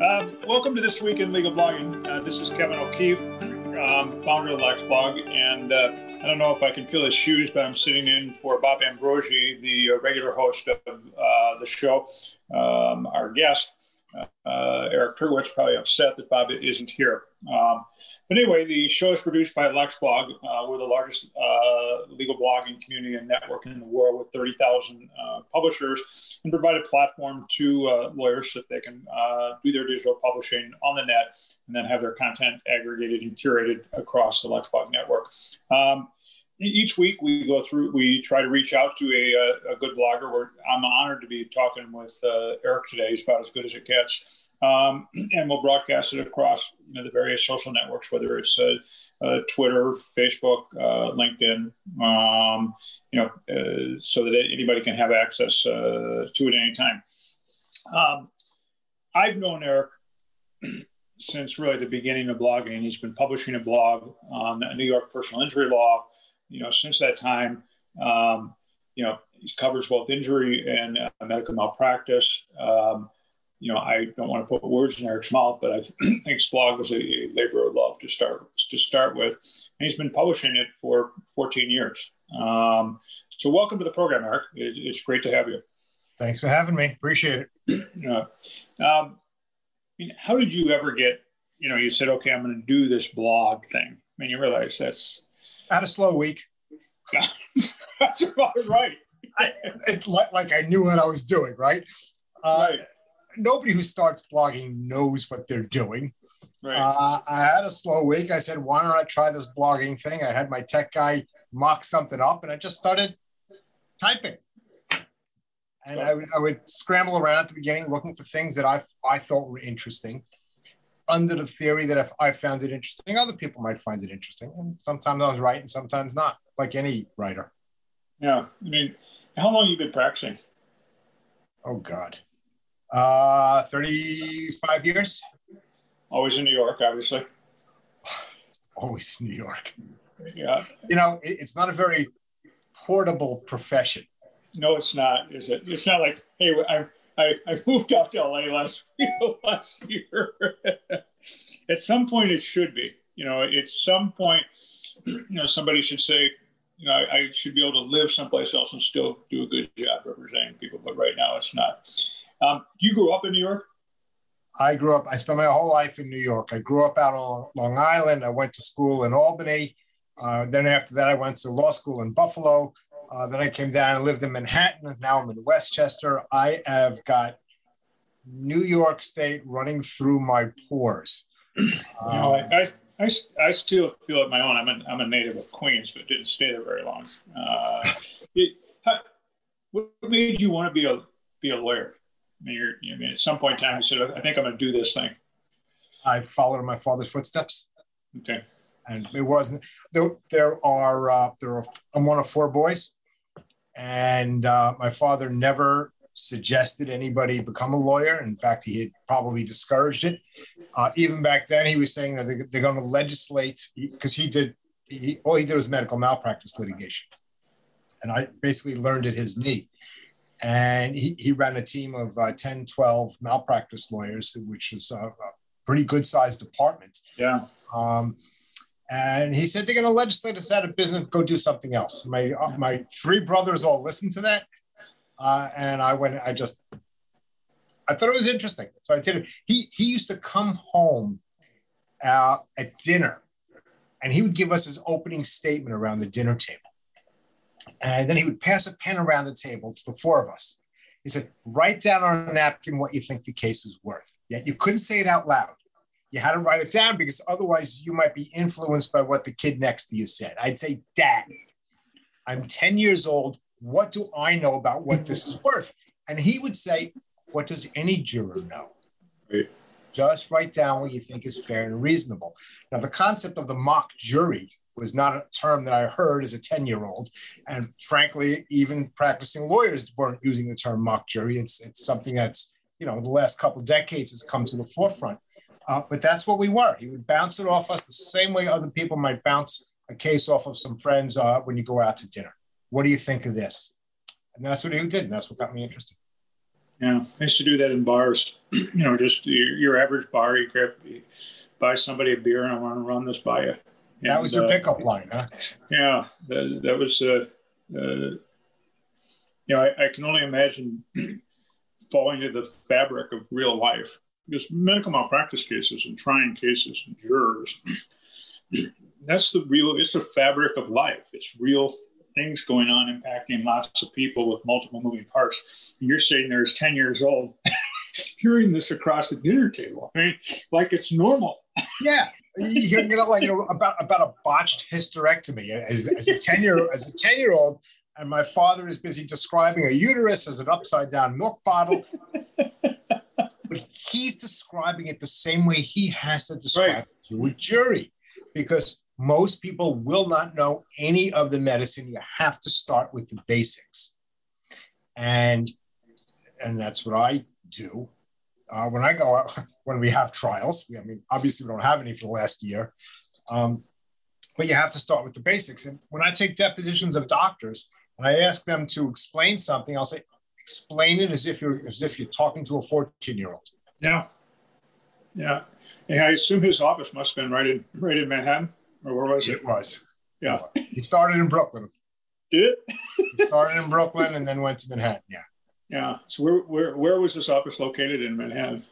Uh, welcome to this week in legal blogging. Uh, this is Kevin O'Keefe, um, founder of LexBlog, and uh, I don't know if I can fill his shoes, but I'm sitting in for Bob Ambrogi, the uh, regular host of uh, the show. Um, our guest, uh, Eric Turkewitz, probably upset that Bob isn't here. Um, but anyway, the show is produced by LexBlog. Uh, we're the largest uh, legal blogging community and network in the world with 30,000 uh, publishers and provide a platform to uh, lawyers so that they can uh, do their digital publishing on the net and then have their content aggregated and curated across the LexBlog network. Um, each week we go through, we try to reach out to a, a, good blogger. I'm honored to be talking with uh, Eric today. He's about as good as it gets. Um, and we'll broadcast it across you know, the various social networks, whether it's uh, uh, Twitter, Facebook, uh, LinkedIn, um, you know, uh, so that anybody can have access uh, to it anytime. Um, I've known Eric since really the beginning of blogging. He's been publishing a blog on New York personal injury law you know, since that time, um, you know, he covers both injury and uh, medical malpractice. Um, you know, I don't want to put words in Eric's mouth, but I think Splog was a labor of love to start to start with, and he's been publishing it for 14 years. Um, so, welcome to the program, Eric. It, it's great to have you. Thanks for having me. Appreciate it. yeah. Um, I mean, how did you ever get? You know, you said, "Okay, I'm going to do this blog thing." I mean, you realize that's had a slow week. That's about right. I, it, like I knew what I was doing, right? Uh, right. Nobody who starts blogging knows what they're doing. Right. Uh, I had a slow week. I said, why don't I try this blogging thing? I had my tech guy mock something up and I just started typing. And I would, I would scramble around at the beginning looking for things that I, I thought were interesting under the theory that if I found it interesting, other people might find it interesting. And sometimes I was right and sometimes not, like any writer. Yeah. I mean, how long have you been practicing? Oh, God. Uh, 35 years. Always in New York, obviously. Always in New York. Yeah. You know, it, it's not a very portable profession. No, it's not, is it? It's not like, hey, I'm I, I moved out to LA last last year. at some point, it should be. You know, at some point, you know, somebody should say, you know, I, I, should be able to live someplace else and still do a good job representing people. But right now, it's not. Um, you grew up in New York. I grew up. I spent my whole life in New York. I grew up out on Long Island. I went to school in Albany. Uh, then after that, I went to law school in Buffalo. Uh, then I came down and lived in Manhattan. Now I'm in Westchester. I have got New York State running through my pores. you know, I, I, I, still feel it my own. I'm a, I'm a native of Queens, but didn't stay there very long. Uh, it, what made you want to be a be a lawyer? I mean, you're, you mean, at some point in time, you said, "I think I'm going to do this thing." I followed in my father's footsteps. Okay. And it wasn't there. There are uh, there are. I'm one of four boys. And uh, my father never suggested anybody become a lawyer. In fact, he had probably discouraged it. Uh, even back then, he was saying that they're, they're going to legislate because he did, he, all he did was medical malpractice litigation. And I basically learned at his knee. And he, he ran a team of uh, 10, 12 malpractice lawyers, which was a, a pretty good sized department. Yeah. Um, and he said they're going to legislate us out of business, go do something else. My uh, my three brothers all listened to that, uh, and I went. I just I thought it was interesting, so I did it. He he used to come home uh, at dinner, and he would give us his opening statement around the dinner table, and then he would pass a pen around the table to the four of us. He said, "Write down on a napkin what you think the case is worth." Yet you couldn't say it out loud you had to write it down because otherwise you might be influenced by what the kid next to you said. I'd say, Dad, I'm 10 years old. What do I know about what this is worth? And he would say, What does any juror know? Right. Just write down what you think is fair and reasonable. Now, the concept of the mock jury was not a term that I heard as a 10 year old. And frankly, even practicing lawyers weren't using the term mock jury. It's, it's something that's, you know, the last couple decades has come to the forefront. Uh, but that's what we were. He would bounce it off us the same way other people might bounce a case off of some friends uh, when you go out to dinner. What do you think of this? And that's what he did. And that's what got me interested. Yeah, I used to do that in bars. you know, just your, your, average bar, you grab, you buy somebody a beer, and I want to run this by you. And, that was your uh, pickup line, huh? Yeah, that, that was. Uh, uh, you know, I, I can only imagine falling into the fabric of real life because medical malpractice cases and trying cases and jurors that's the real it's a fabric of life. It's real things going on impacting lots of people with multiple moving parts. And you're sitting there as 10 years old hearing this across the dinner table. I mean like it's normal. Yeah. You're gonna like you know about about a botched hysterectomy as, as a 10 year as a 10 year old. And my father is busy describing a uterus as an upside down milk bottle but he's describing it the same way he has to describe right. it to a jury because most people will not know any of the medicine. You have to start with the basics. And and that's what I do. Uh, when I go out, when we have trials, we, I mean, obviously we don't have any for the last year, um, but you have to start with the basics. And when I take depositions of doctors and I ask them to explain something, I'll say, explain it as if you're as if you're talking to a 14 year old. Yeah, yeah. And I assume his office must have been right in right in Manhattan, or where was it? It was. Yeah. He started in Brooklyn. Did it? he started in Brooklyn and then went to Manhattan. Yeah. Yeah. So where where where was this office located in Manhattan?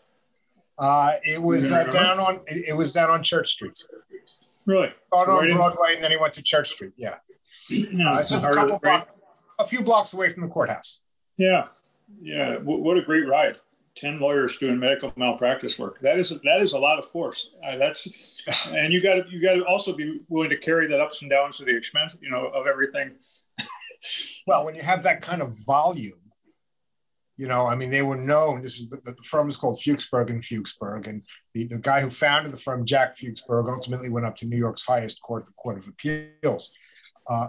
Uh, it was uh, down on it, it, was down on Church Street. Really? Started on Broadway and then he went to Church Street. Yeah. yeah uh, just a couple block, a few blocks away from the courthouse. Yeah. Yeah. W- what a great ride. 10 lawyers doing medical malpractice work. That is that is a lot of force. Uh, that's and you got to you got to also be willing to carry that ups and downs to the expense, you know, of everything. well, when you have that kind of volume, you know, I mean, they were known. This was the, the firm is called Fuchsberg and Fuchsberg, and the, the guy who founded the firm, Jack Fuchsberg, ultimately went up to New York's highest court, the Court of Appeals. Uh,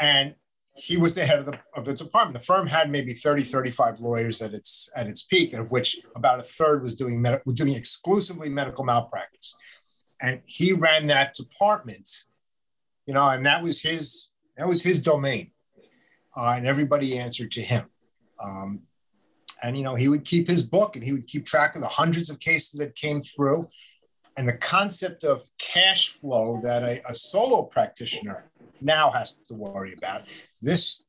and he was the head of the, of the department. The firm had maybe 30, 35 lawyers at its at its peak, of which about a third was doing med- doing exclusively medical malpractice. And he ran that department, you know, and that was his that was his domain. Uh, and everybody answered to him. Um, and you know, he would keep his book and he would keep track of the hundreds of cases that came through. And the concept of cash flow that a, a solo practitioner now has to worry about. This,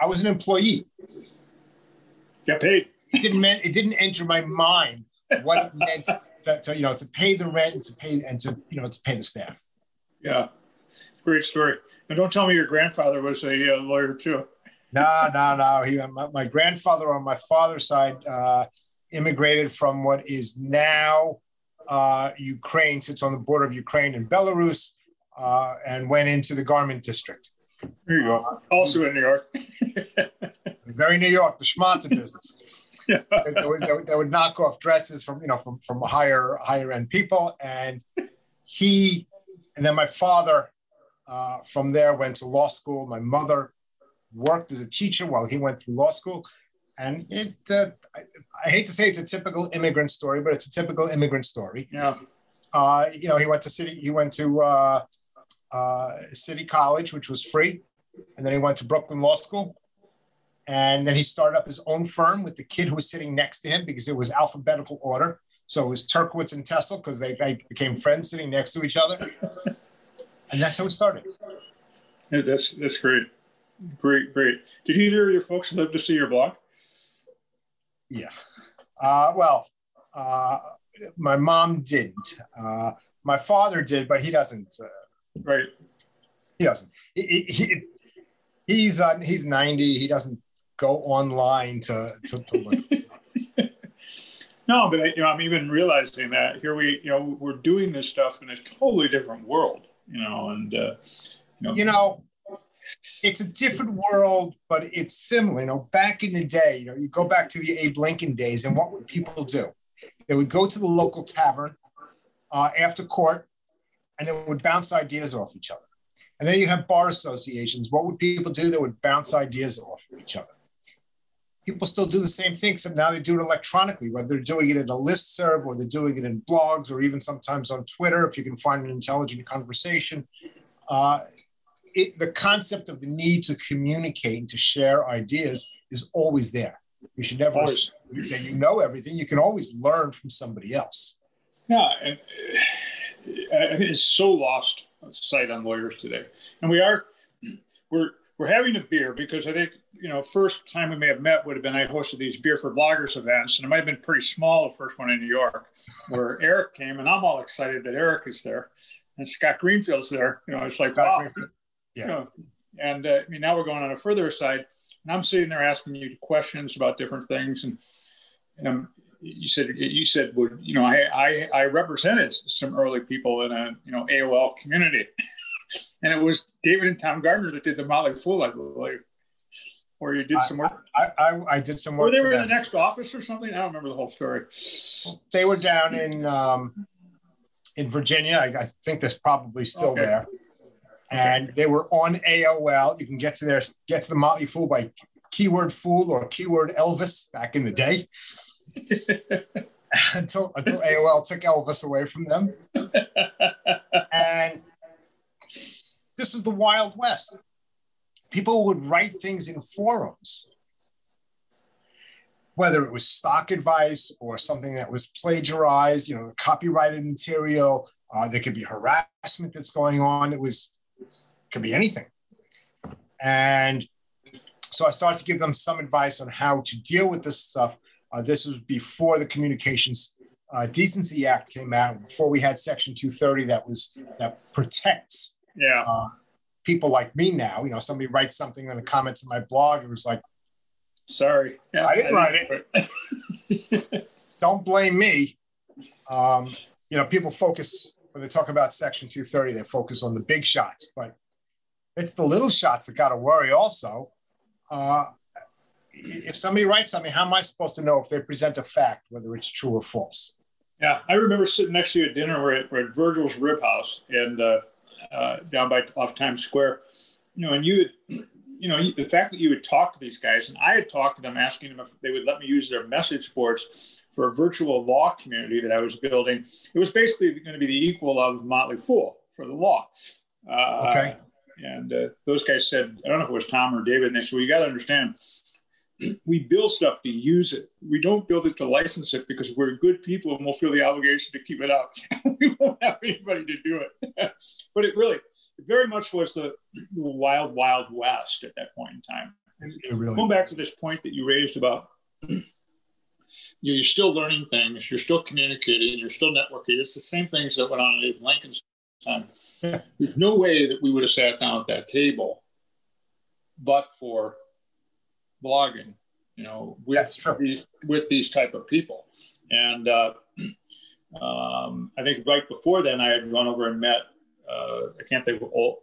I was an employee. Get paid. It didn't mean, it didn't enter my mind what it meant to, to, you know to pay the rent and to pay and to you know to pay the staff. Yeah, great story. And don't tell me your grandfather was a uh, lawyer too. no, no, no. He, my, my, grandfather on my father's side uh, immigrated from what is now uh, Ukraine, sits on the border of Ukraine and Belarus uh, and went into the garment district. There you go. Uh, also in New York. very New York, the schmatta business. Yeah. they, would, they, would, they, would, knock off dresses from you know from from higher higher end people, and he and then my father uh, from there went to law school. My mother worked as a teacher while he went through law school, and it uh, I, I, hate to say it's a typical immigrant story, but it's a typical immigrant story. Yeah. Uh, you know, he went to city. He went to uh, uh, City College, which was free. And then he went to Brooklyn Law School. And then he started up his own firm with the kid who was sitting next to him because it was alphabetical order. So it was Turkewitz and Tessel because they, they became friends sitting next to each other. and that's how it started. Yeah, that's that's great. Great, great. Did either of your folks live to see your blog? Yeah. Uh, well, uh, my mom didn't. Uh, my father did, but he doesn't. Right. He doesn't. He, he, he's uh, he's 90. He doesn't go online to to, to look No, but you know, I'm even realizing that here we, you know, we're doing this stuff in a totally different world, you know, and uh, you know, you know, it's a different world, but it's similar. You know, back in the day, you know, you go back to the Abe Lincoln days, and what would people do? They would go to the local tavern uh, after court, and they would bounce ideas off each other. And then you'd have bar associations. What would people do? They would bounce ideas off of each other. People still do the same thing, so now they do it electronically, whether they're doing it in a list serve or they're doing it in blogs or even sometimes on Twitter if you can find an intelligent conversation. Uh, it, the concept of the need to communicate and to share ideas is always there. You should never, that you know everything. You can always learn from somebody else. Yeah, uh, it's so lost sight on lawyers today, and we are we're we're having a beer because I think you know first time we may have met would have been I hosted these beer for bloggers events, and it might have been pretty small the first one in New York, where Eric came, and I'm all excited that Eric is there, and Scott Greenfield's there. You know, it's like wow, yeah. You know, and uh, I mean now we're going on a further side, and I'm sitting there asking you questions about different things, and um, you said you said would you know I, I I represented some early people in a you know AOL community. and it was David and Tom Gardner that did the Motley Fool, I believe. Or you did some work. I, I, I did some work. Or they were in the next office or something. I don't remember the whole story. They were down in um, in Virginia. I, I think that's probably still okay. there. And okay. they were on AOL. You can get to their get to the Motley Fool by keyword fool or keyword Elvis back in the day. until until AOL took Elvis away from them. and this was the Wild West. People would write things in forums, whether it was stock advice or something that was plagiarized, you know, copyrighted material. Uh, there could be harassment that's going on. It was could be anything. And so I started to give them some advice on how to deal with this stuff. Uh, this was before the Communications uh, Decency Act came out, before we had Section 230 that was that protects yeah. Uh, people like me now. You know, somebody writes something in the comments of my blog. It was like, sorry, yeah, I didn't I write it. Don't blame me. Um, you know, people focus when they talk about Section 230, they focus on the big shots, but it's the little shots that got to worry also. Uh, if somebody writes something, how am I supposed to know if they present a fact, whether it's true or false? Yeah, I remember sitting next to you at dinner. We're at, we're at Virgil's Rib House, and uh, uh, down by off Times Square. You know, and you, you know, the fact that you would talk to these guys, and I had talked to them, asking them if they would let me use their message boards for a virtual law community that I was building. It was basically going to be the equal of Motley Fool for the law. Uh, okay. And uh, those guys said, I don't know if it was Tom or David, and they said, well, you got to understand, we build stuff to use it. We don't build it to license it because we're good people and we'll feel the obligation to keep it up. we won't have anybody to do it. but it really, it very much was the, the, wild, wild west at that point in time. really going back to this point that you raised about you're still learning things, you're still communicating, you're still networking. It's the same things that went on in Lincoln's time. There's no way that we would have sat down at that table, but for blogging, you know, with these, with these type of people. And uh, um, I think right before then, I had gone over and met. Uh, I can't think of Ol-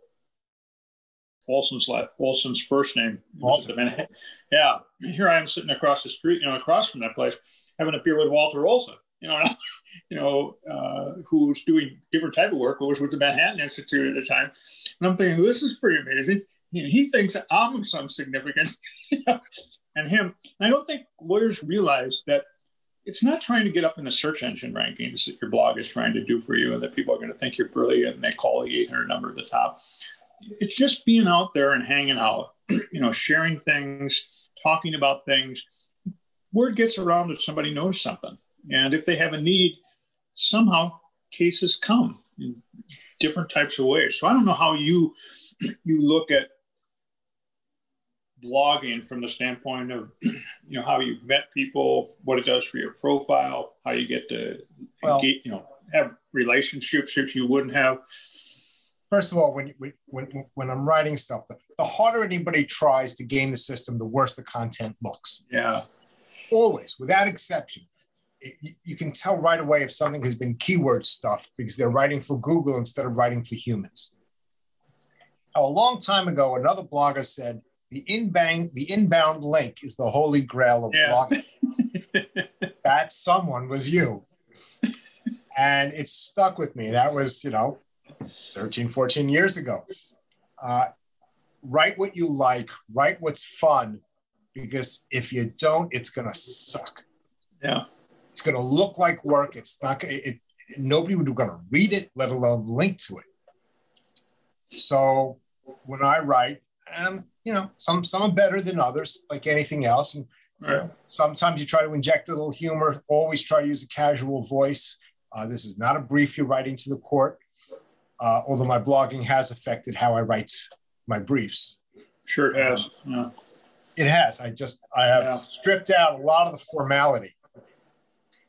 Olson's last, Olson's first name. Walter. Yeah, here I am sitting across the street, you know, across from that place, having a beer with Walter Olson. You know, you know, uh, who was doing different type of work, was with the Manhattan Institute at the time. And I'm thinking, this is pretty amazing he thinks I'm of some significance, and him. I don't think lawyers realize that it's not trying to get up in the search engine rankings that your blog is trying to do for you, and that people are going to think you're brilliant and they call the 800 number at the top. It's just being out there and hanging out, you know, sharing things, talking about things. Word gets around if somebody knows something, and if they have a need, somehow cases come in different types of ways. So I don't know how you you look at blogging from the standpoint of you know how you met people, what it does for your profile, how you get to well, engage, you know have relationships that you wouldn't have. First of all, when when when I'm writing stuff, the harder anybody tries to game the system, the worse the content looks. Yeah, always, without exception. It, you can tell right away if something has been keyword stuff because they're writing for Google instead of writing for humans. Now a long time ago, another blogger said the inbound the inbound link is the holy grail of yeah. blogging. that someone was you. And it stuck with me. That was, you know, 13, 14 years ago. Uh, write what you like, write what's fun, because if you don't, it's going to suck. Yeah. It's going to look like work. It's not, it, it, nobody would going to read it, let alone link to it. So when I write, um, you know, some some are better than others, like anything else. And Right. Sometimes you try to inject a little humor. Always try to use a casual voice. Uh, this is not a brief you're writing to the court, uh, although my blogging has affected how I write my briefs. Sure, it has. Yeah. It has. I just I have Yeah. stripped out a lot of the formality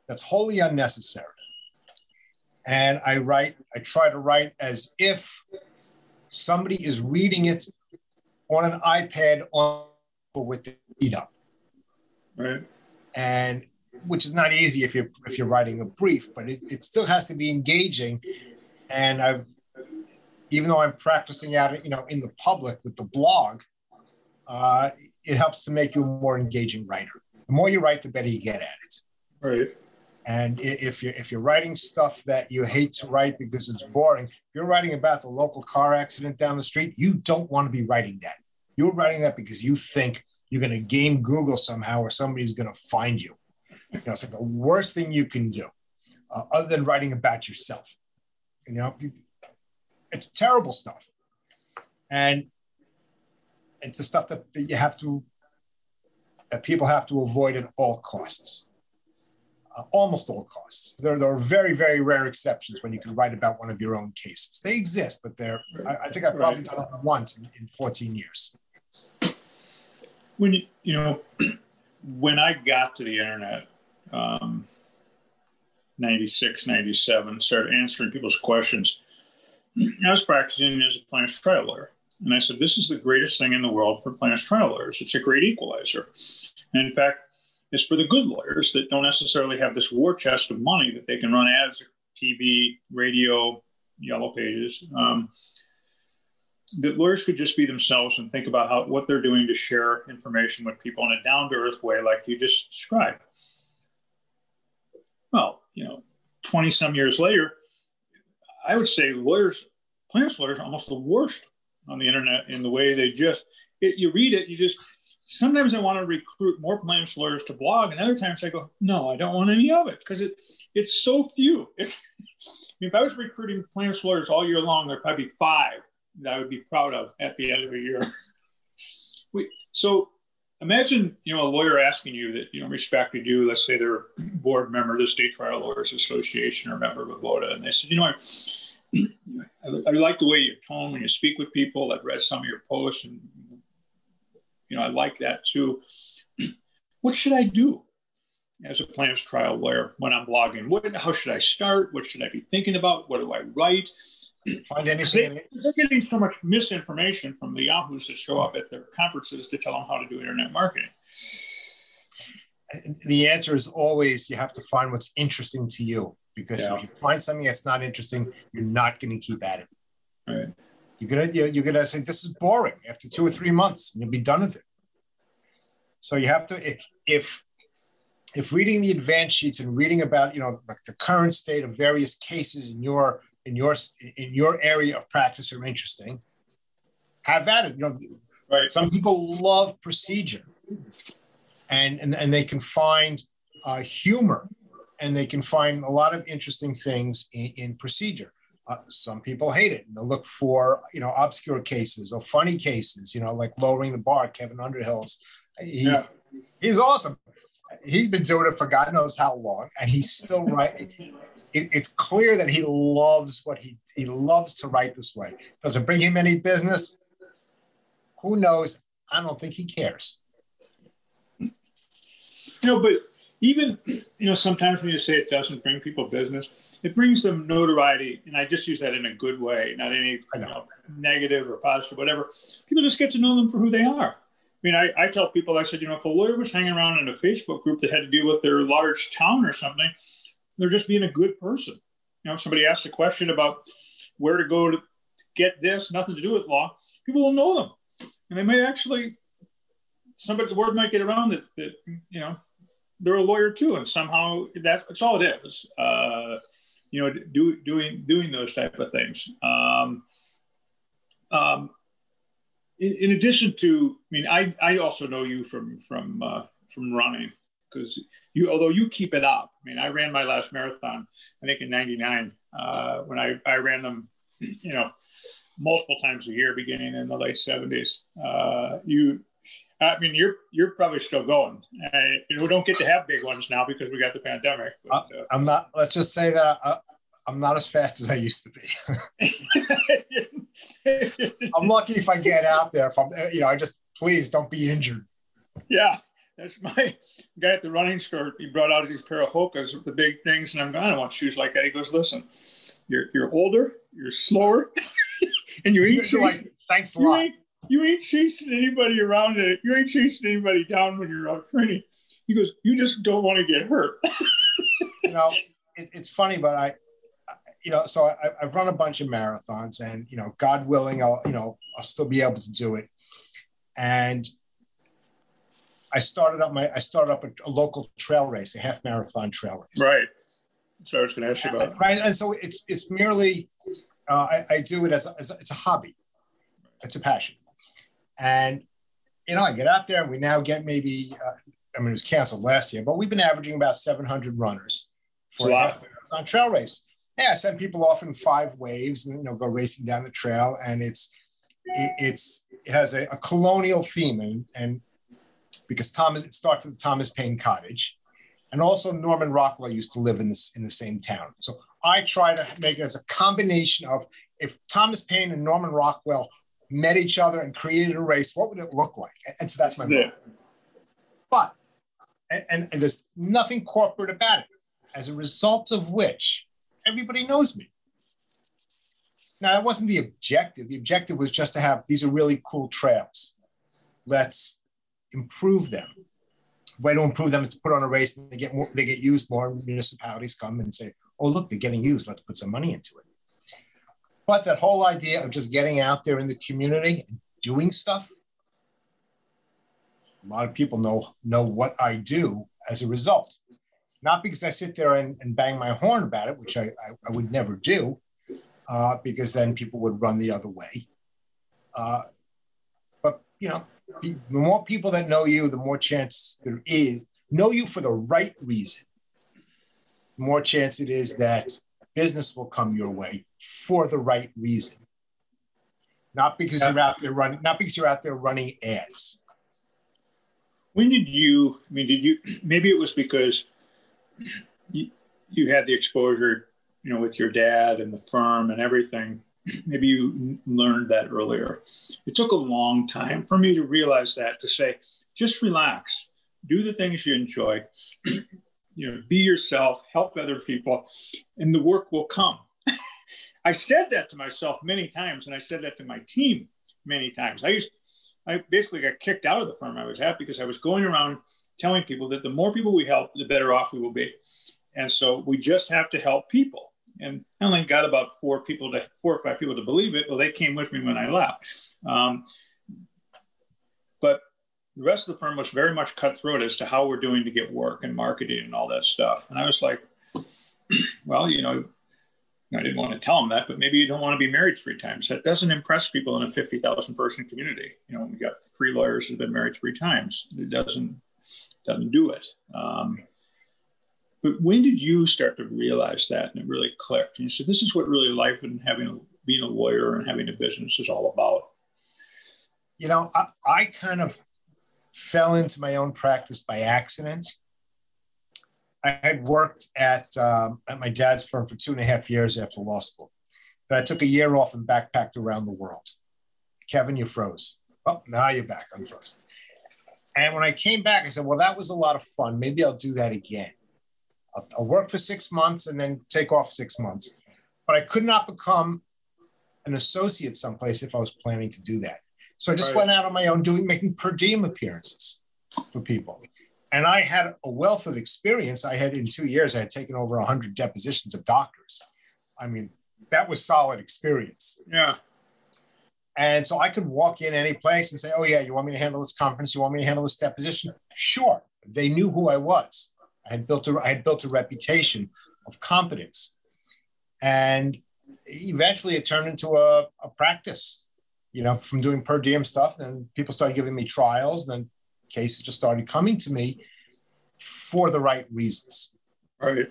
that's wholly unnecessary. And I write, I try to write as if somebody is reading it on an iPad on with the feed up. Right. And which is not easy if you're if you're writing a brief, but it, it still has to be engaging. And I've even though I'm practicing out, you know, in the public with the blog, uh, it helps to make you a more engaging writer. The more you write, the better you get at it. Right. And if you're if you're writing stuff that you hate to write because it's boring, if you're writing about the local car accident down the street, you don't want to be writing that. You're writing that because you think you're going to game Google somehow, or somebody's going to find you. You know, it's like the worst thing you can do, uh, other than writing about yourself. You know, it's terrible stuff, and it's the stuff that, that you have to that people have to avoid at all costs uh, almost all costs. There, there are very, very rare exceptions when you can write about one of your own cases. They exist, but they're, I, I think I've probably done it once in, in 14 years. when you, you know when i got to the internet um, 96 97 started answering people's questions i was practicing as a plaintiff's trial lawyer and i said this is the greatest thing in the world for plaintiff's trial lawyers it's a great equalizer and in fact it's for the good lawyers that don't necessarily have this war chest of money that they can run ads tv radio yellow pages um, that lawyers could just be themselves and think about how what they're doing to share information with people in a down to earth way, like you just described. Well, you know, 20 some years later, I would say lawyers, plaintiffs lawyers are almost the worst on the internet in the way they just, it, you read it, you just, sometimes I want to recruit more plaintiffs lawyers to blog, and other times I go, no, I don't want any of it because it, it's so few. It's, if I was recruiting plaintiffs lawyers all year long, there'd probably be five that I would be proud of at the end of a year. we, so imagine, you know, a lawyer asking you that, you know, respected you, let's say they're a board member of the State Trial Lawyers Association or member of VOTA, and they said, you know, I, I, I like the way you tone when you speak with people. I've read some of your posts and, you know, I like that too. what should I do? As a plaintiff's trial lawyer, when I'm blogging, what, how should I start? What should I be thinking about? What do I write? Find They, anything. they're getting so much misinformation from the yahoos that show up at their conferences to tell them how to do internet marketing. The answer is always you have to find what's interesting to you because Yeah. if you find something that's not interesting, you're not going to keep at it. Right. You're gonna you're, you're gonna say this is boring after two or three months, and you'll be done with it. So you have to if if reading the advance sheets and reading about you know like the current state of various cases in your in your in your area of practice are interesting, have at it. You know, Right. some people love procedure, and and, and they can find uh, humor, and they can find a lot of interesting things in, in procedure. Uh, some people hate it. And they'll look for you know obscure cases or funny cases. You know, like lowering the bar. Kevin Underhill's. He's Yeah. he's awesome. He's been doing it for God knows how long, and he's still writing. It, it's clear that he loves what he he loves to write this way. Does it bring him any business? Who knows? I don't think he cares. You know, but even you know, sometimes when you say it doesn't bring people business, it brings them notoriety, and I just use that in a good way, not any you know. negative or positive, whatever. People just get to know them for who they are. I mean, I, I tell people, I said, you know, if a lawyer was hanging around in a Facebook group that had to deal with their large town or something, they're just being a good person. You know, if somebody asks a question about where to go to get this, nothing to do with law, people will know them. And they may actually, somebody, the word might get around that, that you know, they're a lawyer too. And somehow that's, that's all it is. Uh, you know, do, doing, doing those type of things. Um, um, in, in addition to, I mean, I, I also know you from, from, uh, from running because you, although you keep it up. I mean, I ran my last marathon, I think in '99, uh, when I, I ran them, you know, multiple times a year, beginning in the late '70s. Uh, you, I mean, you're you're probably still going. Uh, you know, we don't get to have big ones now because we got the pandemic. But, uh, uh, I'm not. Let's just say that I, I'm not as fast as I used to be. I'm lucky if I get out there. If I'm, you know, I just please don't be injured. Yeah, that's my guy at the running store. He brought out these pair of Hokas, the big things, and I'm going, I don't want shoes like that. He goes, listen, you're you're older, you're slower, and you ain't you're like, thanks a lot. You ain't chasing anybody around it. You ain't chasing anybody down when you're out training. He goes, you just don't want to get hurt. you know, it, it's funny, but I, you know, so I, I've run a bunch of marathons, and you know, God willing, I'll you know, I'll still be able to do it. And I started up my I started up a, a local trail race, a half marathon trail race. Right. So I was going to ask you about. Right, and so it's it's merely uh, I, I, do it as, a, as a, it's a hobby, it's a passion, and you know I get out there and we now get maybe uh, I mean it was canceled last year, but we've been averaging about 700 runners for a half marathon trail race. Yeah, I send people off in five waves and you know go racing down the trail, and it's it, it's it has a, a colonial theme and, and because Thomas it starts at the Thomas Paine Cottage, and also Norman Rockwell used to live in this in the same town. So I try to make it as a combination of if Thomas Paine and Norman Rockwell met each other and created a race, what would it look like? And so that's my yeah. But and, and, and there's nothing corporate about it. As a result of which, everybody knows me. Now, that wasn't the objective. The objective was just to have these are really cool trails. Let's improve them. way to improve them is to put on a race and they get more, they get used more. Municipalities come and say, "Oh, look, they're getting used. Let's put some money into it." But that whole idea of just getting out there in the community and doing stuff, a lot of people know know what I do as a result. Not because I sit there and, and bang my horn about it, which I, I, I would never do, uh, because then people would run the other way. Uh, but you know, the more people that know you, the more chance there is know you for the right reason. More chance it is that business will come your way for the right reason, not because you're out there running, not because you're out there running ads. When did you? I mean, did you? Maybe it was because you, you had the exposure, you know, with your dad and the firm and everything maybe you learned that earlier. It took a long time for me to realize that to say, just relax, do the things you enjoy, you know, be yourself, help other people, and the work will come. I said that to myself many times, and I said that to my team many times. I used, I basically got kicked out of the firm I was at because I was going around telling people that the more people we help, the better off we will be. And so we just have to help people and I only got about four people to four or five people to believe it. Well, they came with me when I left. Um, the rest of the firm was very much cutthroat as to how we're doing to get work and marketing and all that stuff. And I was like, well, you know, I didn't want to tell them that, but maybe you don't want to be married three times. That doesn't impress people in a 50,000 person community. You know, we got three lawyers who've been married three times. It doesn't, doesn't do it. Um, but when did you start to realize that and it really clicked? And you said, this is what really life and having being a lawyer and having a business is all about. You know, I, I kind of fell into my own practice by accident. I had worked at, um, at my dad's firm for two and a half years after law school. But I took a year off and backpacked around the world. Kevin, you froze. Oh, now you're back. I'm frozen. And when I came back, I said, well, that was a lot of fun. Maybe I'll do that again. I'll, I'll work for six months and then take off six months. But I could not become an associate someplace if I was planning to do that. So I just right. went out on my own doing making per diem appearances for people. And I had a wealth of experience. I had in two years, I had taken over 100 depositions of doctors. I mean, that was solid experience. Yeah. And so I could walk in any place and say, Oh, yeah, you want me to handle this conference? You want me to handle this deposition? Sure. They knew who I was. I had built a, I had built a reputation of competence. And eventually it turned into a, a practice, you know, from doing per diem stuff. And people started giving me trials, and then cases just started coming to me for the right reasons. Right.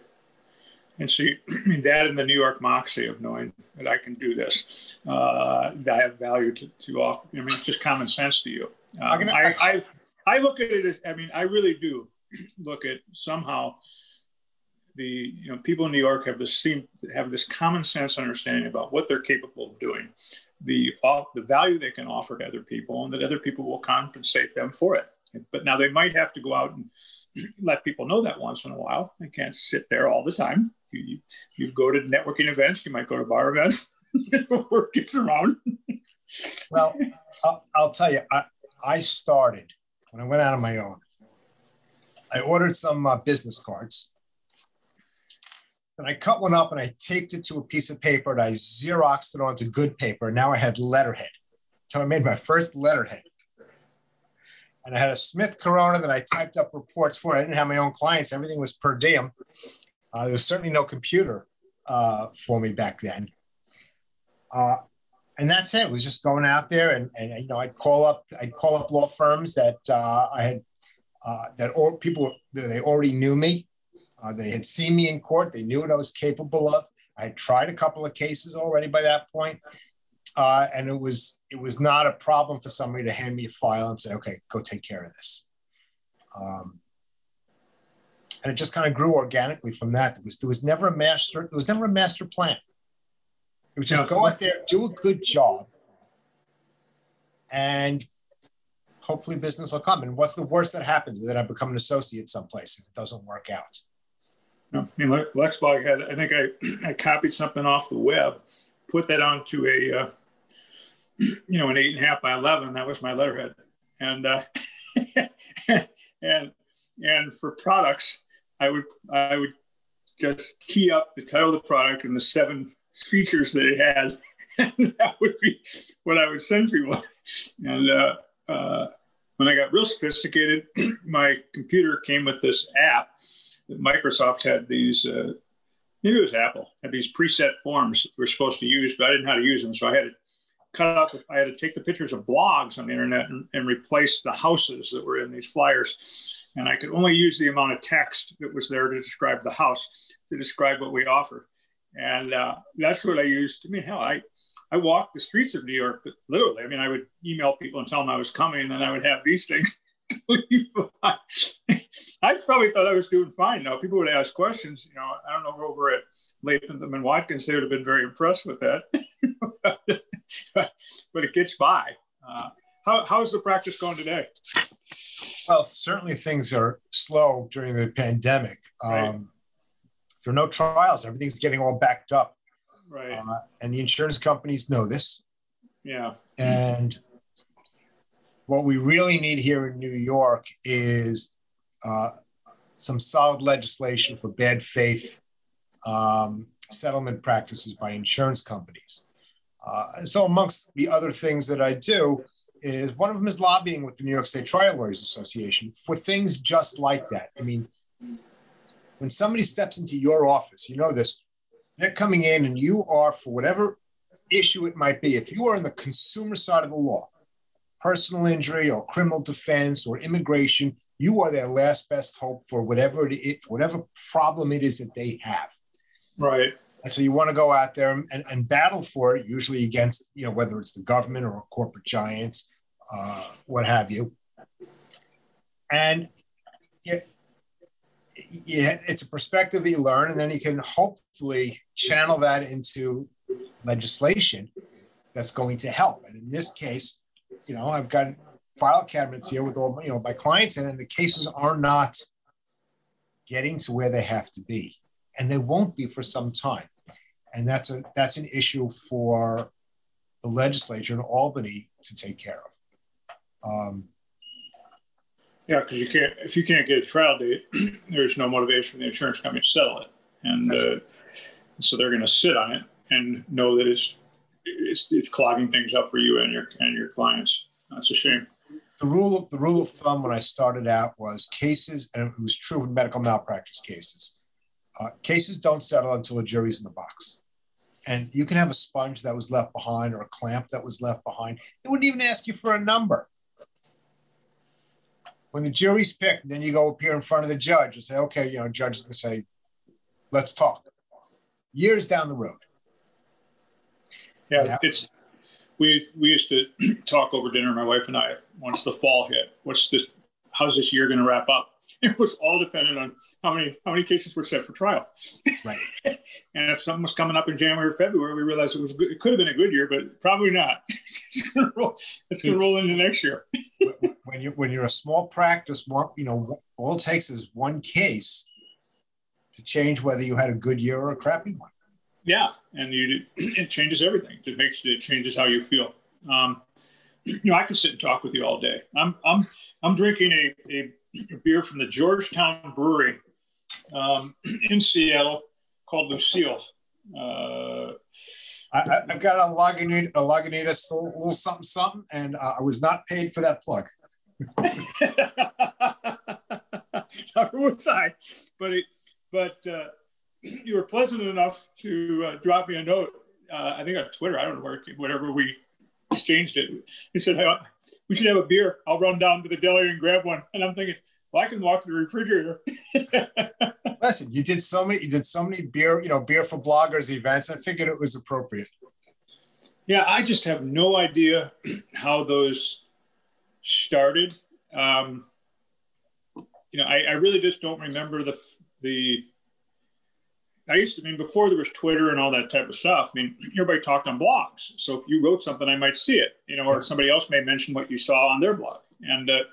And so I mean, that and the New York moxie of knowing that I can do this, uh, that I have value to, to offer. I mean, it's just common sense to you. Um, I, I, I look at it as, I mean, I really do look at somehow the you know people in New York have this seem have this common sense understanding about what they're capable of doing, the uh, the value they can offer to other people, and that other people will compensate them for it. But now they might have to go out and let people know that once in a while. They can't sit there all the time. You, you, you go to networking events, you might go to bar events. Work gets around. well, I'll, I'll, tell you, I, I started when I went out on my own. I ordered some uh, business cards and I cut one up and I taped it to a piece of paper and I Xeroxed it onto good paper. Now I had letterhead. So I made my first letterhead. And I had a Smith Corona that I typed up reports for. I didn't have my own clients. Everything was per diem. Uh, there was certainly no computer uh, for me back then. Uh, and that's it. it. was just going out there and, and you know I'd call up I'd call up law firms that uh, I had uh, that or people they already knew me uh, they had seen me in court. They knew what I was capable of. I had tried a couple of cases already by that point, uh, and it was it was not a problem for somebody to hand me a file and say, "Okay, go take care of this." Um, and it just kind of grew organically from that. There was there was never a master there was never a master plan. It was just go out there, do a good job, and hopefully business will come. And what's the worst that happens? Is that I become an associate someplace if it doesn't work out. I mean, Lexblog had, I think I, I copied something off the web, put that onto a, uh, you know, an eight and a half by 11. That was my letterhead. And, uh, and, and for products, I would, I would just key up the title of the product and the seven features that it had. And that would be what I would send people. And, uh, uh, when I got real sophisticated, my computer came with this app Microsoft had these, uh, maybe it was Apple, had these preset forms we are supposed to use, but I didn't know how to use them. So I had to cut out, the, I had to take the pictures of blogs on the internet and, and, replace the houses that were in these flyers. And I could only use the amount of text that was there to describe the house, to describe what we offer. And uh, that's what I used. I mean, hell, I, I walked the streets of New York, literally. I mean, I would email people and tell them I was coming, and then I would have these things I probably thought I was doing fine. Now people would ask questions. You know, I don't know over at Latham and Watkins, they would have been very impressed with that. but it gets by. Uh, how, how's the practice going today? Well, certainly things are slow during the pandemic. Right. Um, there are no trials. Everything's getting all backed up. Right. Uh, and the insurance companies know this. Yeah. And what we really need here in New York is uh, some solid legislation for bad faith um, settlement practices by insurance companies. Uh, so, amongst the other things that I do, is one of them is lobbying with the New York State Trial Lawyers Association for things just like that. I mean, when somebody steps into your office, you know this, they're coming in and you are, for whatever issue it might be, if you are in the consumer side of the law, personal injury or criminal defense or immigration, you are their last best hope for whatever it is, whatever problem it is that they have. Right. And so you want to go out there and, and battle for it, usually against, you know, whether it's the government or corporate giants, uh, what have you. And yeah, yeah, it's a perspective that you learn, and then you can hopefully channel that into legislation that's going to help. And in this case, you know, I've got file cabinets here with all you know my clients in, and the cases are not getting to where they have to be, and they won't be for some time. And that's a that's an issue for the legislature in Albany to take care of. Um, yeah, because you can't if you can't get a trial date, there's no motivation for the insurance company to settle it, and uh, so they're going to sit on it and know that it's it's, it's clogging things up for you and your and your clients. That's a shame. The rule of the rule of thumb when I started out was cases, and it was true in medical malpractice cases. Uh, cases don't settle until a jury's in the box. And you can have a sponge that was left behind or a clamp that was left behind. They wouldn't even ask you for a number. When the jury's picked, then you go appear in front of the judge and say, okay, you know, judge is going to say, let's talk. Years down the road. Yeah, yeah, it's we we used to talk over dinner, my wife and I, once the fall hit. What's this how's this year going to wrap up? It was all dependent on how many how many cases were set for trial. Right. and if something was coming up in January or February, we realized it was good, it could have been a good year, but probably not. it's going to roll, it's going to roll into next year. when you when you're a small practice, more you know, all it takes is one case to change whether you had a good year or a crappy one. Yeah, and you it changes everything. It makes it changes how you feel. Um, you know, I could sit and talk with you all day. I'm I'm I'm drinking a, a beer from the Georgetown Brewery um, in Seattle called Lucille. Uh, I, have got a Lagunitas, a Lagunitas a little something something, and uh, I was not paid for that plug. Nor was I, but it, but uh, you were pleasant enough to uh, drop me a note. Uh, I think on Twitter. I don't know where, whatever we exchanged it. He said, hey, "We should have a beer. I'll run down to the deli and grab one." And I'm thinking, "Well, I can walk to the refrigerator." Listen, you did so many. You did so many beer, you know, beer for bloggers events. I figured it was appropriate. Yeah, I just have no idea how those started. Um, you know, I, I really just don't remember the the I used to, I mean, before there was Twitter and all that type of stuff, I mean, everybody talked on blogs. So if you wrote something, I might see it, you know, or somebody else may mention what you saw on their blog. And uh,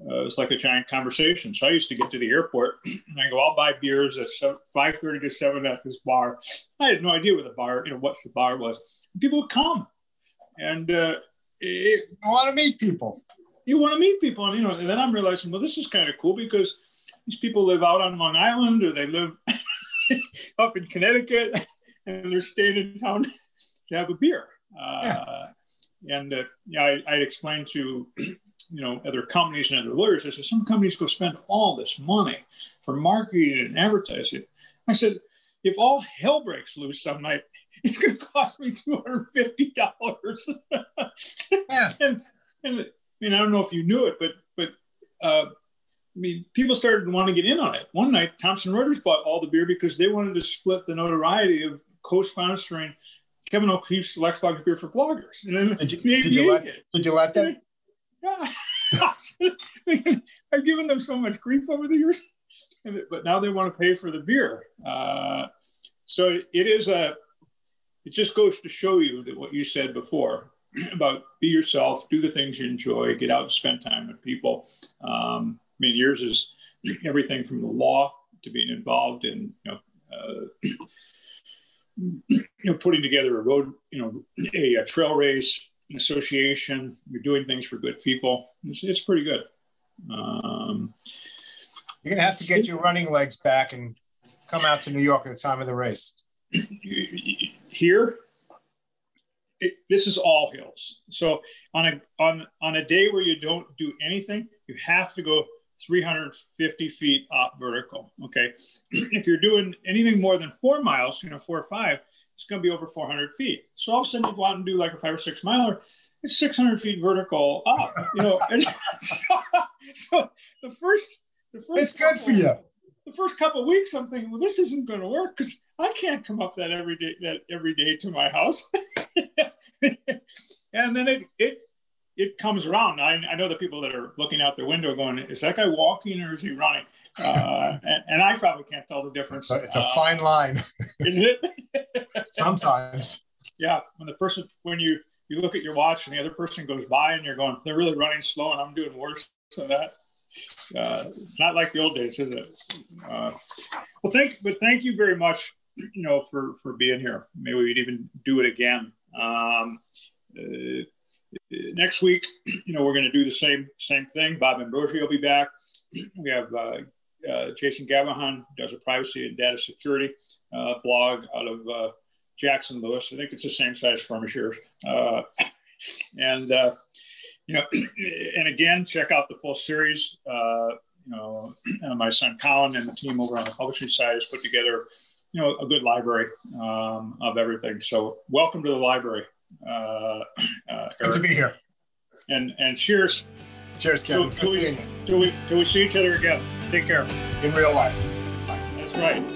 uh, it's like a giant conversation. So I used to get to the airport and I go, I'll buy beers at 5.30 to 7 at this bar. I had no idea what the bar, you know, what the bar was. People would come. And uh, it, I want to meet people. You want to meet people. And, you know, and then I'm realizing, well, this is kind of cool because these people live out on Long Island or they live up in Connecticut, and they're staying in town to have a beer. Uh, And uh, yeah, I, I explained to you know other companies and other lawyers. I said some companies go spend all this money for marketing and advertising. I said if all hell breaks loose some night, it's going to cost me two hundred fifty dollars. yeah. and and I mean I don't know if you knew it, but but uh, I mean, people started to want to get in on it. One night, Thomson Reuters bought all the beer because they wanted to split the notoriety of co-sponsoring Kevin O'Keefe's LexBlog's beer for bloggers. And then did you, did you, let, did you let them? Yeah. I've given them so much grief over the years, but now they want to pay for the beer. Uh, so it is a. It just goes to show you that what you said before about be yourself, do the things you enjoy, get out and spend time with people. Um, I mean, yours is everything from the law to being involved in, you know, uh, you know, putting together a road, you know, a, a, trail race, an association. You're doing things for good people. It's, it's pretty good. Um, You're gonna have to get your running legs back and come out to New York at the time of the race. Here, it, this is all hills. So on a on on a day where you don't do anything, you have to go 350 feet up vertical. Okay. if you're doing anything more than four miles, you know, four or five, it's going to be over 400 feet. So all of a sudden you go out and do like a five or six miler, it's 600 feet vertical up, you know. and so, so, the first, the first, it's good for you. The first couple of weeks, I'm thinking, well, this isn't going to work because I can't come up that every day, that every day to my house. and then it, it it comes around. I, I know the people that are looking out their window going, is that guy walking or is he running? Uh, and, and, I probably can't tell the difference. It's a, uh, fine line. Isn't it? Sometimes. Yeah. When the person, when you, you look at your watch and the other person goes by and you're going, they're really running slow and I'm doing worse than that. Uh, it's not like the old days, is it? Uh, well, thank, but thank you very much, you know, for, for being here. Maybe we'd even do it again. Um, uh, next week, you know, we're going to do the same same thing. Bob Ambrogi will be back. We have uh, uh, Jason Gavejian does a privacy and data security uh, blog out of uh, Jackson Lewis. I think it's the same size firm as yours. Uh, and uh, you know, and again, check out the full series. you know, my son Colin and the team over on the publishing side has put together, you know, a good library um, of everything. So, welcome to the library. Uh, uh, Good to be here. And and cheers. Cheers, Kevin. Good seeing you. Do we do we see each other again? Take care. In real life. That's right.